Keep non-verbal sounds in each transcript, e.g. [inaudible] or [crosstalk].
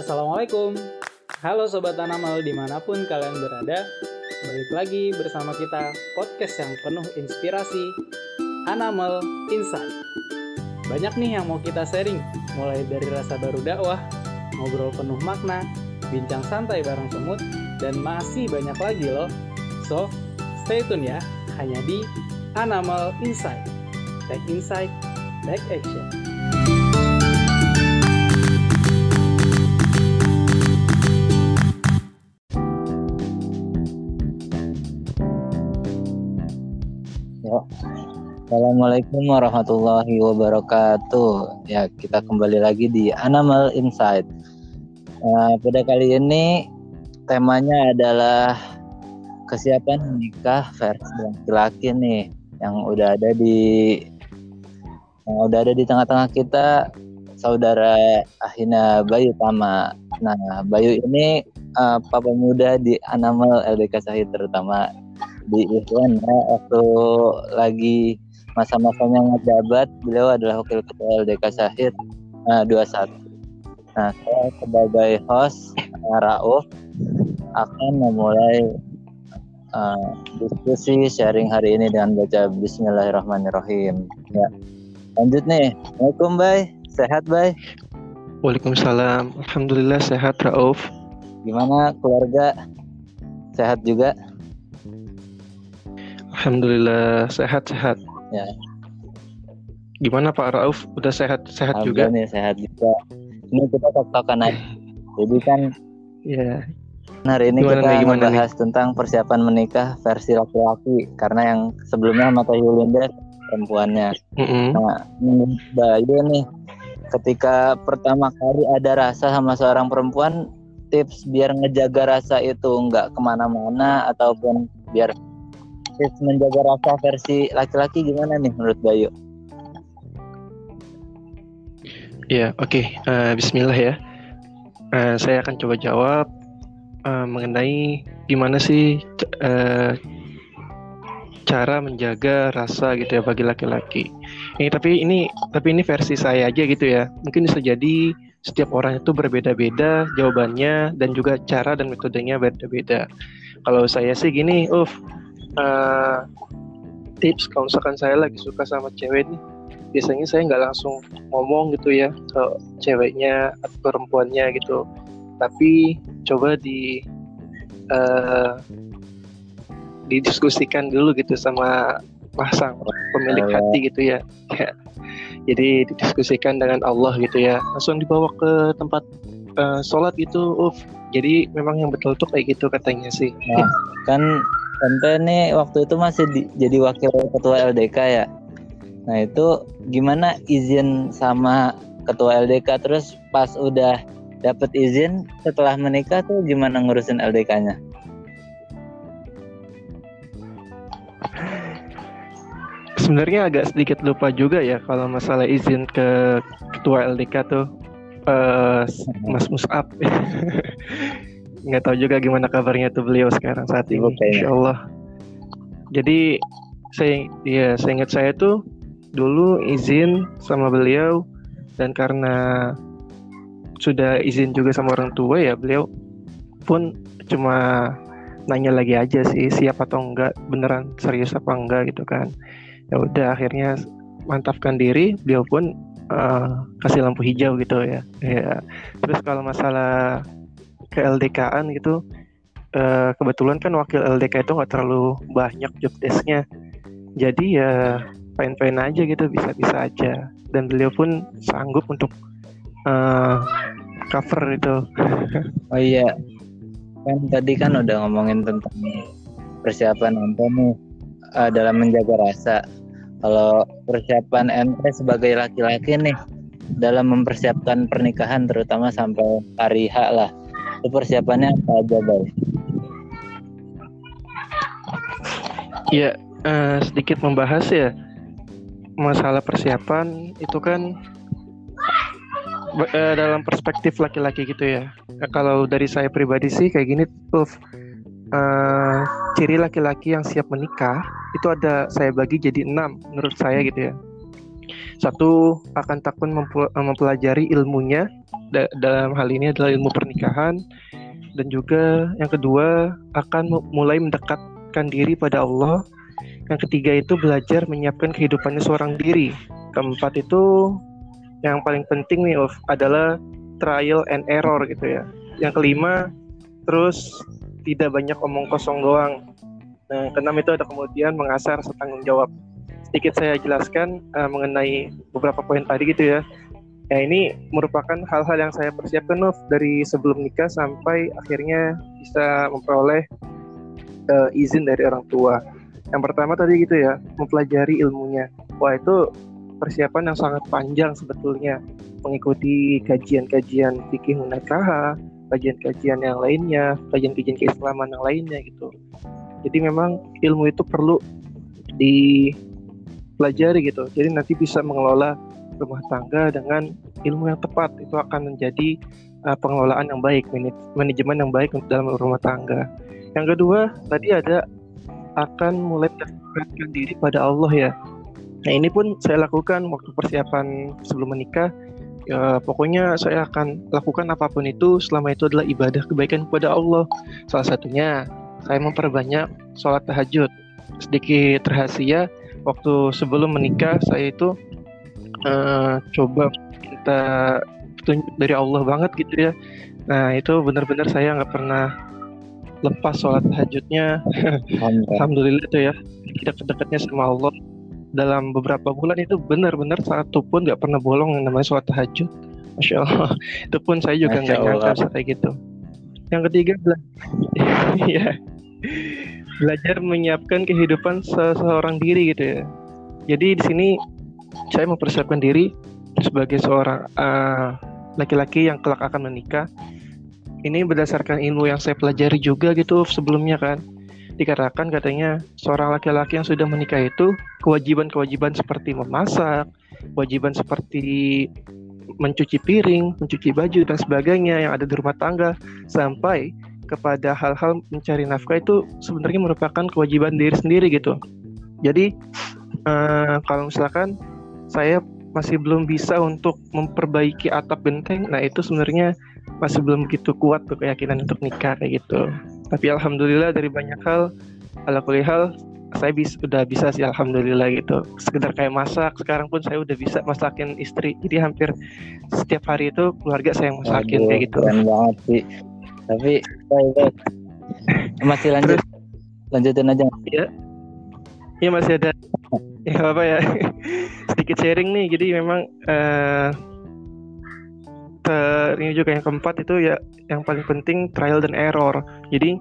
Assalamualaikum. Halo Sobat Tanamal di mana pun kalian berada Balik lagi bersama kita podcast yang penuh inspirasi Animal Insight. Banyak nih yang mau kita sharing Mulai dari rasa baru dakwah Ngobrol penuh makna Bincang santai bareng semut Dan masih banyak lagi loh. So, stay tune ya Hanya di Animal Insight. Take insight, take action Assalamualaikum warahmatullahi wabarakatuh. Ya, kita kembali lagi di Animal Insight. Nah, pada kali ini temanya adalah kesiapan menikah versi laki-laki nih yang udah ada di yang udah ada di tengah-tengah kita saudara Ahina Bayu Tama. Nah, Bayu ini uh, papa muda di Animal LDK Sahid terutama di Ikhwan ya. Waktu lagi masa-masanya ngejabat beliau adalah wakil ketua LDK Syahid uh, 21 nah saya sebagai host uh, Rauf akan memulai uh, diskusi sharing hari ini dengan baca Bismillahirrahmanirrahim. Ya. Lanjut nih. Assalamualaikum Bay. Sehat Bay? Waalaikumsalam. Alhamdulillah sehat Rauf. Gimana keluarga? Sehat juga Alhamdulillah sehat-sehat. Ya. Gimana Pak Rauf? Udah sehat-sehat juga? nih sehat juga. Ini kita tok-tokan aja. Jadi kan ya. hari ini Gimana kita nih, gimana membahas tentang persiapan menikah versi laki-laki karena yang sebelumnya Mata Yulinda perempuannya. Mm-mm. Nah, menurut Bayu nih ketika pertama kali ada rasa sama seorang perempuan tips biar ngejaga rasa itu nggak ke mana-mana ataupun biar tips menjaga rasa versi laki-laki gimana nih menurut Bayu? Ya, oke. Eh, Bismillah ya. Eh, saya akan coba jawab eh, mengenai gimana sih eh, cara menjaga rasa gitu ya bagi laki-laki. Ini tapi ini tapi ini versi saya aja gitu ya. Mungkin bisa jadi setiap orang itu berbeda-beda jawabannya dan juga cara dan metodenya beda-beda. Kalau saya sih gini, Uf, eh, tips kalau misalkan saya lagi suka sama cewek nih biasanya saya nggak langsung ngomong gitu ya ke ceweknya atau perempuannya gitu tapi coba di eh, didiskusikan dulu gitu sama pasang pemilik Oh. hati gitu ya jadi didiskusikan dengan Allah gitu ya langsung dibawa ke tempat eh, sholat gitu Uf. jadi memang yang betul tuh kayak gitu katanya sih Nah, kan Tante nih waktu itu masih di- jadi wakil ketua LDK ya. Nah itu gimana izin sama ketua LDK terus pas udah dapet izin setelah menikah tuh gimana ngurusin LDK-nya? sebenarnya agak sedikit lupa juga ya kalau masalah izin ke ketua LDK tuh eh, Mas Musab [laughs] nggak tahu juga gimana kabarnya tuh beliau sekarang saat ini kayaknya. Insya Allah jadi saya ya saya ingat saya tuh dulu izin sama beliau dan karena sudah izin juga sama orang tua ya beliau pun cuma nanya lagi aja sih siap atau enggak beneran serius apa enggak gitu kan. Ya udah akhirnya mantapkan diri beliau pun eh, kasih lampu hijau gitu ya. Ya terus kalau masalah ke LDK-an gitu. Eh, kebetulan kan wakil LDK itu nggak terlalu banyak job desk-nya. Jadi ya fine-fine aja gitu bisa-bisa aja. Dan beliau pun sanggup untuk eh, cover itu. [laughs] Oh iya, kan tadi kan udah ngomongin tentang persiapan ente nih eh, dalam menjaga rasa. Kalau persiapan ente sebagai laki-laki nih dalam mempersiapkan pernikahan terutama sampai hari H lah, itu persiapannya apa aja, Bay? Ya, eh, sedikit membahas ya masalah persiapan itu kan eh, dalam perspektif laki-laki gitu ya. Eh, kalau dari saya pribadi sih kayak gini tuh eh, ciri laki-laki yang siap menikah itu ada saya bagi jadi enam menurut saya gitu ya. Satu akan takun mempelajari ilmunya dalam hal ini adalah ilmu pernikahan dan juga yang kedua akan mulai mendekatkan diri pada Allah. Yang ketiga itu belajar menyiapkan kehidupannya seorang diri. Keempat itu yang paling penting nih of adalah trial and error gitu ya. Yang kelima terus tidak banyak omong kosong doang. Nah, keenam itu ada kemudian mengasah rasa tanggung jawab. Sedikit saya jelaskan uh, mengenai beberapa poin tadi gitu ya. Ya ini merupakan hal-hal yang saya persiapkan Nov dari sebelum nikah sampai akhirnya bisa memperoleh uh, izin dari orang tua. Yang pertama tadi gitu ya, mempelajari ilmunya. Wah itu persiapan yang sangat panjang sebetulnya. Mengikuti kajian-kajian fikih munakaha, kajian-kajian yang lainnya, kajian-kajian keislaman yang lainnya gitu. Jadi memang ilmu itu perlu dipelajari gitu. Jadi nanti bisa mengelola rumah tangga dengan ilmu yang tepat itu akan menjadi uh, pengelolaan yang baik, manajemen yang baik dalam rumah tangga. Yang kedua, tadi ada akan mulai mendekatkan diri pada Allah ya. Nah ini pun saya lakukan waktu persiapan sebelum menikah. Ya, pokoknya saya akan lakukan apa pun itu selama itu adalah ibadah kebaikan kepada Allah. Salah satunya saya memperbanyak sholat tahajud. Sedikit rahasia, waktu sebelum menikah saya itu uh, coba minta petunjuk dari Allah banget gitu ya. Nah itu benar-benar saya nggak pernah lepas sholat tahajudnya. Alhamdulillah [laughs] itu ya kita dekatnya sama Allah dalam beberapa bulan itu benar-benar satu pun nggak pernah bolong yang namanya sholat tahajud. Masya Allah. [laughs] itu pun saya juga nggak nyangka kayak gitu. Yang ketiga [laughs] ya belajar menyiapkan kehidupan seseorang diri gitu ya. Jadi di sini saya mempersiapkan diri sebagai seorang uh, laki-laki yang kelak akan menikah. Ini berdasarkan ilmu yang saya pelajari juga gitu sebelumnya kan. Dikatakan katanya seorang laki-laki yang sudah menikah itu kewajiban-kewajiban seperti memasak, kewajiban seperti mencuci piring, mencuci baju dan sebagainya yang ada di rumah tangga sampai kepada hal-hal mencari nafkah itu sebenarnya merupakan kewajiban diri sendiri gitu. Jadi uh, kalau misalkan saya masih belum bisa untuk memperbaiki atap benteng. Nah itu sebenarnya masih belum begitu kuat tuh keyakinan untuk nikah kayak gitu. Tapi alhamdulillah dari banyak hal, ala hal saya bis, udah bisa sih alhamdulillah gitu. Sekedar kayak masak, sekarang pun saya udah bisa masakin istri. Jadi hampir setiap hari itu keluarga saya yang masakin Aduh, kayak gitu. Keren banget sih. Tapi baik, baik. masih lanjut. Terus, Lanjutin aja. Iya. Iya masih ada. ya apa ya. sedikit sharing nih jadi memang uh, ter, ini juga yang keempat itu ya yang paling penting trial dan error jadi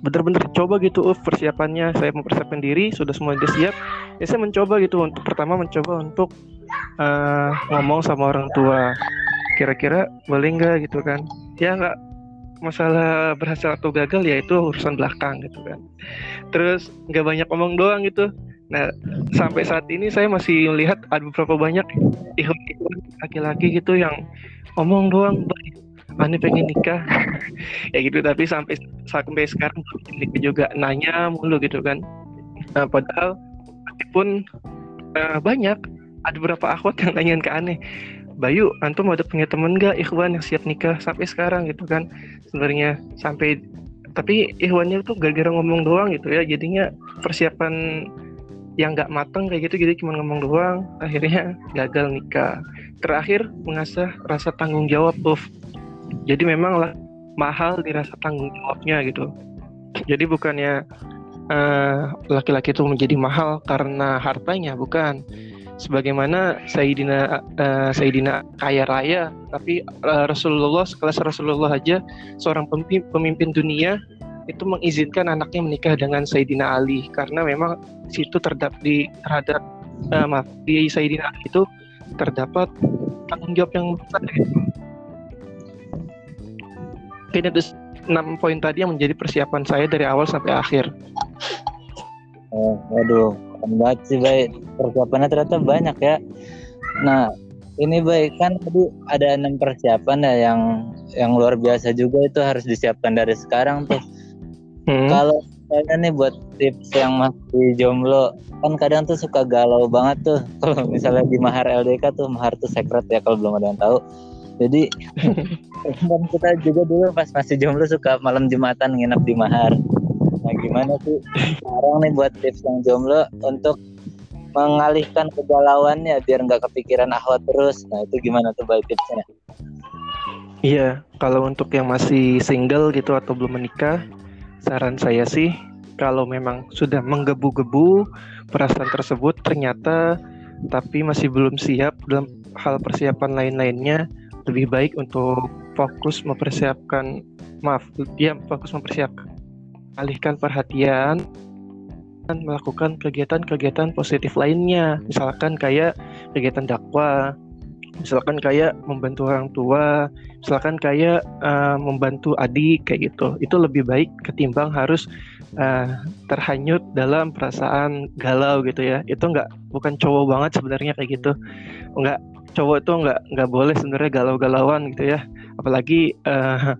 bener-bener coba gitu uh, persiapannya saya mempersiapkan diri sudah semua sudah siap ya saya mencoba gitu untuk pertama mencoba untuk uh, ngomong sama orang tua kira-kira boleh nggak gitu kan ya nggak masalah berhasil atau gagal ya itu urusan belakang gitu kan terus nggak banyak ngomong doang gitu Nah, sampai saat ini saya masih melihat ada beberapa banyak laki-laki gitu yang ngomong doang, Ani pengen nikah, [laughs] ya gitu. Tapi sampai sampai sekarang nikah juga nanya mulu gitu kan. Nah, padahal pun uh, banyak ada beberapa akhwat yang nanyain ke aneh Bayu, antum ada punya temen gak ikhwan yang siap nikah sampai sekarang gitu kan? Sebenarnya sampai tapi ikhwannya tuh gara-gara ngomong doang gitu ya. Jadinya persiapan yang nggak mateng kayak gitu jadi cuma ngomong doang akhirnya gagal nikah. Terakhir mengasah rasa tanggung jawab buff jadi memang lah mahal dirasa tanggung jawabnya gitu. Jadi bukannya uh, laki-laki itu menjadi mahal karena hartanya bukan sebagaimana Sayyidina uh, Sayyidina kaya raya tapi uh, Rasulullah sekelas Rasulullah aja seorang pemimpin, pemimpin dunia itu mengizinkan anaknya menikah dengan Sayyidina Ali karena memang situ terdapat di terhadap uh, maaf di Sayyidina Ali itu terdapat tanggung jawab yang besar gitu. Mungkin itu enam poin tadi yang menjadi persiapan saya dari awal sampai akhir. Oh, waduh, banget sih baik. Persiapannya ternyata banyak ya. Nah, ini baik kan tadi ada enam persiapan ya yang yang luar biasa juga itu harus disiapkan dari sekarang tuh. Hmm. Kalau misalnya nih buat tips yang masih jomblo kan kadang tuh suka galau banget tuh [laughs] kalau misalnya di mahar LDK tuh mahar tuh secret ya kalau belum ada yang tahu jadi [laughs] kan kita juga dulu pas masih jomblo suka malam jumatan nginep di mahar nah gimana sih sekarang nih buat tips yang jomblo untuk mengalihkan kegalauannya biar nggak kepikiran ahwat terus? Nah itu gimana tuh baik tipsnya? Iya, kalau untuk yang masih single gitu atau belum menikah, saran saya sih kalau memang sudah menggebu-gebu perasaan tersebut ternyata tapi masih belum siap dalam hal persiapan lain-lainnya, lebih baik untuk fokus mempersiapkan maaf, ya fokus mempersiapkan alihkan perhatian dan melakukan kegiatan-kegiatan positif lainnya, misalkan kayak kegiatan dakwah, misalkan kayak membantu orang tua, misalkan kayak uh, membantu adik kayak gitu. Itu lebih baik ketimbang harus uh, terhanyut dalam perasaan galau gitu ya. Itu nggak bukan cowok banget sebenarnya kayak gitu. Nggak cowok itu nggak nggak boleh sebenarnya galau-galauan gitu ya. Apalagi uh,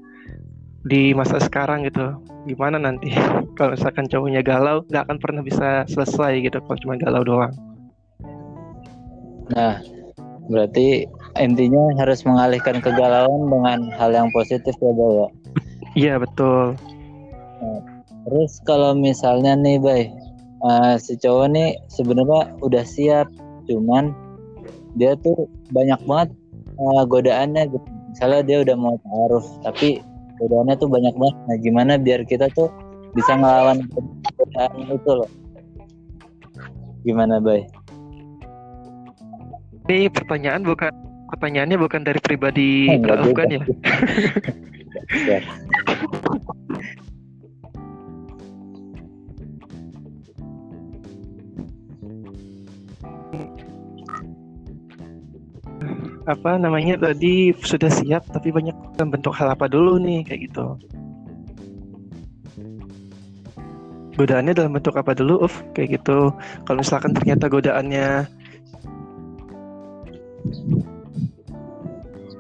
di masa sekarang gitu. Gimana nanti [laughs] kalau misalkan cowoknya galau nggak akan pernah bisa selesai gitu kalau cuma galau doang. Nah, Berarti intinya harus mengalihkan kegalauan dengan hal yang positif ya, Bay ya? Iya, betul. Nah, terus kalau misalnya nih, Bay, uh, si cowok nih sebenarnya udah siap, cuman dia tuh banyak banget uh, godaannya gitu. Misalnya dia udah mau taruh, tapi godaannya tuh banyak banget. Nah, gimana biar kita tuh bisa ngelawan godaan itu loh? Gimana, Bay? Ini pertanyaan bukan pertanyaannya bukan dari pribadi oh, Rauf kan ya? [laughs] [laughs] ya. Apa namanya tadi sudah siap tapi banyak bentuk hal apa dulu nih kayak gitu. Godaannya dalam bentuk apa dulu Uf? Kayak gitu. Kalau misalkan ternyata godaannya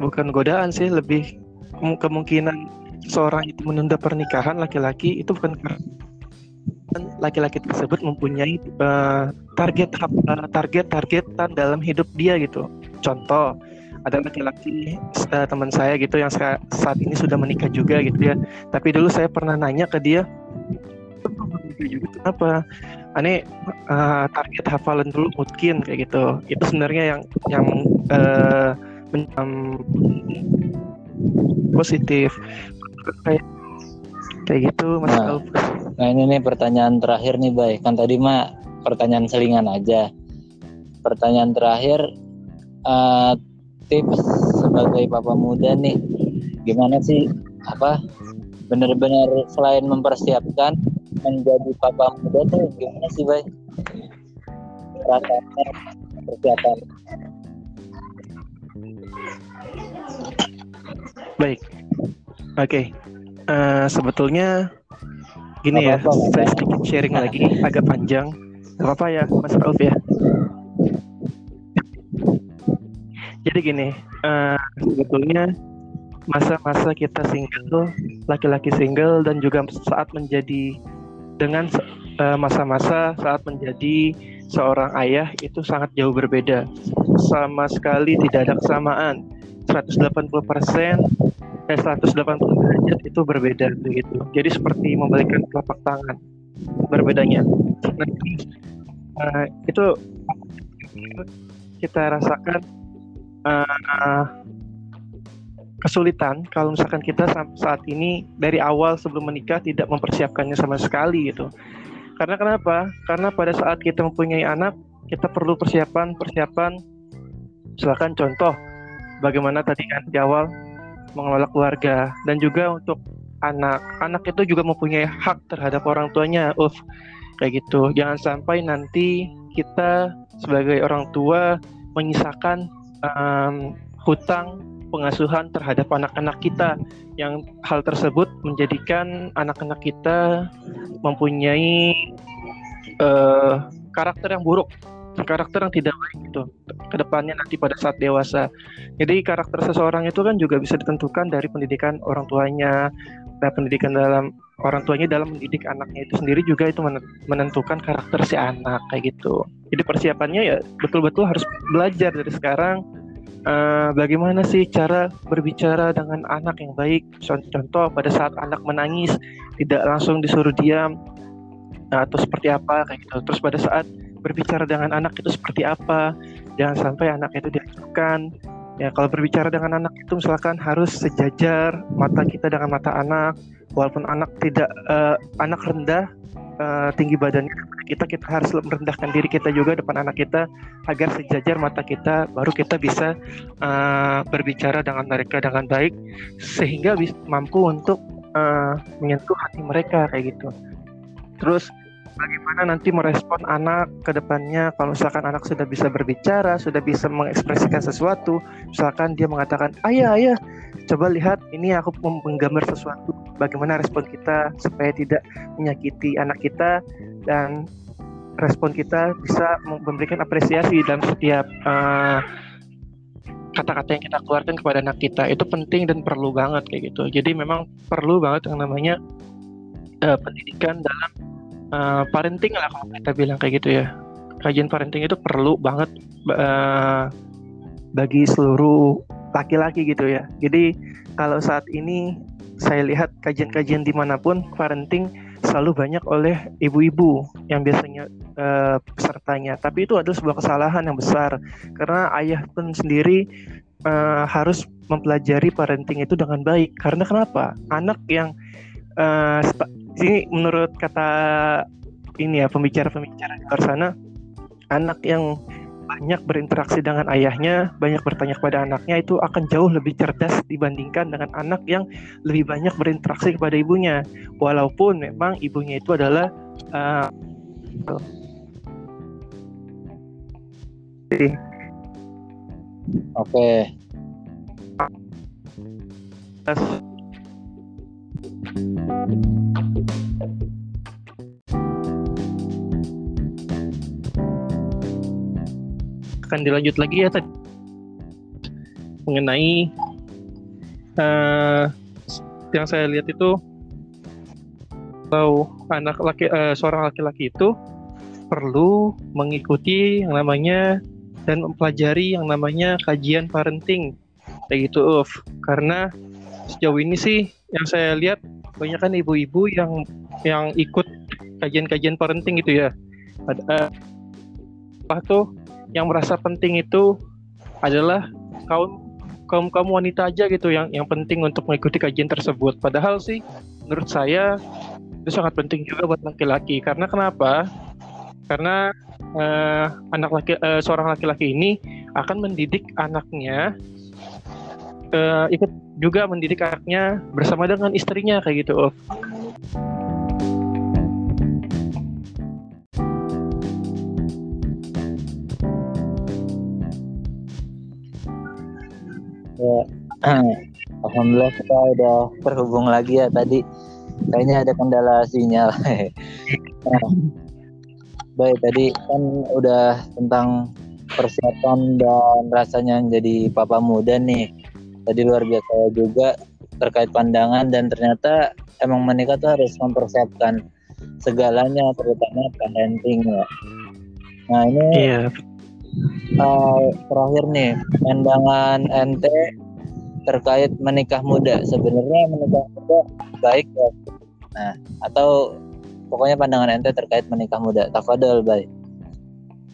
bukan godaan sih lebih kemungkinan seorang itu menunda pernikahan laki-laki itu bukan karena laki-laki tersebut mempunyai uh, target uh, target targetan dalam hidup dia gitu. Contoh ada laki-laki uh, teman saya gitu yang saat ini sudah menikah juga gitu ya tapi dulu saya pernah nanya ke dia juga kenapa? Aneh uh, target hafalan dulu mungkin kayak gitu. Itu sebenarnya yang yang uh, um, positif. Kayak kayak gitu mas nah, nah ini nih pertanyaan terakhir nih bay. Kan tadi mah pertanyaan selingan aja. Pertanyaan terakhir uh, tips sebagai papa muda nih gimana sih apa benar-benar selain mempersiapkan menjadi papa muda tuh gimana sih bay rasanya persiapan Baik. Oke. Okay. Uh, eh, sebetulnya gini ya, apa, saya sedikit sharing lagi agak panjang. Gak apa-apa ya, Mas Rauf ya. Jadi gini, uh, sebetulnya masa-masa kita single, laki-laki single dan juga saat menjadi dengan eh, masa-masa uh, saat menjadi seorang ayah itu sangat jauh berbeda. Sama sekali tidak ada kesamaan 180 persen eh 180 derajat itu berbeda begitu. Jadi seperti membalikan telapak tangan berbedanya. Nah, uh, itu kita rasakan uh, kesulitan kalau misalkan kita saat ini dari awal sebelum menikah tidak mempersiapkannya sama sekali gitu. Karena kenapa? Karena pada saat kita mempunyai anak, kita perlu persiapan persiapan. Misalkan contoh bagaimana tadi kan di awal mengelola keluarga dan juga untuk anak anak itu juga mempunyai hak terhadap orang tuanya uf kayak gitu jangan sampai nanti kita sebagai orang tua menyisakan um, hutang pengasuhan terhadap anak-anak kita yang hal tersebut menjadikan anak-anak kita mempunyai uh, karakter yang buruk karakter-karakter yang tidak baik gitu ke depannya nanti pada saat dewasa. Jadi karakter seseorang itu kan juga bisa ditentukan dari pendidikan orang tuanya, dan pendidikan dalam orang tuanya dalam mendidik anaknya itu sendiri juga itu menentukan karakter si anak kayak gitu. Jadi persiapannya ya betul-betul harus belajar dari sekarang uh, bagaimana sih cara berbicara dengan anak yang baik. Contoh pada saat anak menangis tidak langsung disuruh diam atau seperti apa kayak gitu. Terus pada saat berbicara dengan anak itu seperti apa, jangan sampai anak itu diajukan. Ya kalau berbicara dengan anak itu misalkan harus sejajar mata kita dengan mata anak, walaupun anak tidak uh, anak rendah uh, tinggi badannya kita kita harus merendahkan diri kita juga depan anak kita agar sejajar mata kita baru kita bisa uh, berbicara dengan mereka dengan baik sehingga bisa mampu untuk uh, menyentuh hati mereka kayak gitu terus bagaimana nanti merespon anak ke depannya kalau misalkan anak sudah bisa berbicara, sudah bisa mengekspresikan sesuatu, misalkan dia mengatakan, "Ayah, ayah, coba lihat ini aku menggambar sesuatu." Bagaimana respon kita supaya tidak menyakiti anak kita dan respon kita bisa memberikan apresiasi dalam setiap uh, kata-kata yang kita keluarkan kepada anak kita itu penting dan perlu banget kayak gitu. Jadi memang perlu banget yang namanya uh, pendidikan dalam uh, parenting lah kalau kita bilang kayak gitu ya. Kajian parenting itu perlu banget uh, bagi seluruh laki-laki gitu ya. Jadi kalau saat ini saya lihat kajian-kajian di mana pun parenting selalu banyak oleh ibu-ibu yang biasanya uh, pesertanya. Tapi itu adalah sebuah kesalahan yang besar karena ayah pun sendiri uh, harus mempelajari parenting itu dengan baik. Karena kenapa? Anak yang uh, ini menurut kata ini ya pembicara-pembicara di luar sana anak yang banyak berinteraksi dengan ayahnya, banyak bertanya kepada anaknya itu akan jauh lebih cerdas dibandingkan dengan anak yang lebih banyak berinteraksi kepada ibunya. Walaupun memang ibunya itu adalah uh, Oke. Okay akan dilanjut lagi ya tadi mengenai uh, yang saya lihat itu kalau anak laki uh, seorang laki-laki itu perlu mengikuti yang namanya dan mempelajari yang namanya kajian parenting kayak gitu Uf. karena sejauh ini sih yang saya lihat banyak kan ibu-ibu yang yang ikut kajian-kajian parenting itu ya ada apa tuh yang merasa penting itu adalah kaum kaum kaum wanita aja gitu yang yang penting untuk mengikuti kajian tersebut. Padahal sih menurut saya itu sangat penting juga buat laki-laki. Karena kenapa? Karena uh, anak laki uh, seorang laki-laki ini akan mendidik anaknya uh, ikut juga mendidik anaknya bersama dengan istrinya kayak gitu. Oh. Ya, [clears throat] alhamdulillah kita udah terhubung lagi ya tadi. Kayaknya ada kendala sinyal. [laughs] nah, baik tadi kan udah tentang persiapan dan rasanya jadi papa muda nih. Tadi luar biasa juga terkait pandangan dan ternyata emang menikah tuh harus mempersiapkan segalanya terutama parenting ya. Nah ini iya. uh, terakhir nih pandangan ente terkait menikah muda. Sebenarnya menikah muda baik ya. Nah atau pokoknya pandangan ente terkait menikah muda. Tafadol baik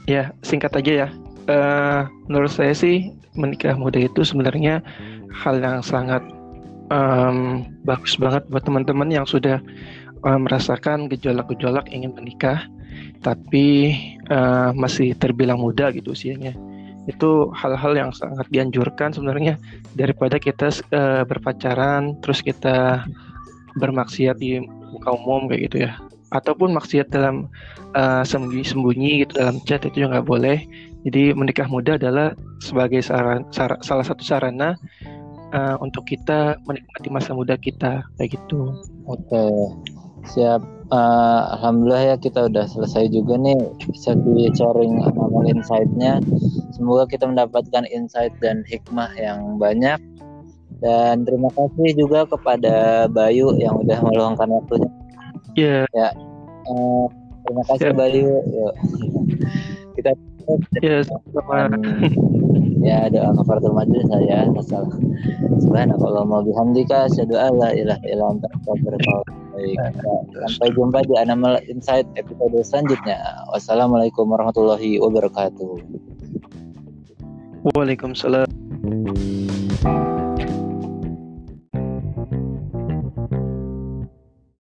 ya singkat aja ya. Uh, menurut saya sih menikah muda itu sebenarnya hal yang sangat um, bagus banget buat teman-teman yang sudah uh, merasakan gejolak-gejolak ingin menikah tapi uh, masih terbilang muda gitu usianya. Itu hal-hal yang sangat dianjurkan sebenarnya daripada kita uh, berpacaran terus kita bermaksiat di muka umum kayak gitu ya. Ataupun maksiat dalam uh, sembunyi-sembunyi gitu dalam chat itu juga nggak boleh. Jadi menikah muda adalah sebagai saran, sar, salah satu sarana uh, untuk kita menikmati masa muda kita kayak gitu oke siap uh, alhamdulillah ya kita udah selesai juga nih sesi sharing amal insight-nya. Semoga kita mendapatkan insight dan hikmah yang banyak. Dan terima kasih juga kepada Bayu yang udah meluangkan waktunya. Iya. Ya. Uh, terima kasih Ya. Bayu. Yuk. kita Iya, sama. ya doa kafaratul majlis saya asal subhanakallahumma bihamdika asyhadu an la ilaha illa anta astaghfiruka. Sampai jumpa di Animal Insight episode selanjutnya. Wassalamualaikum warahmatullahi wabarakatuh. Waalaikumsalam.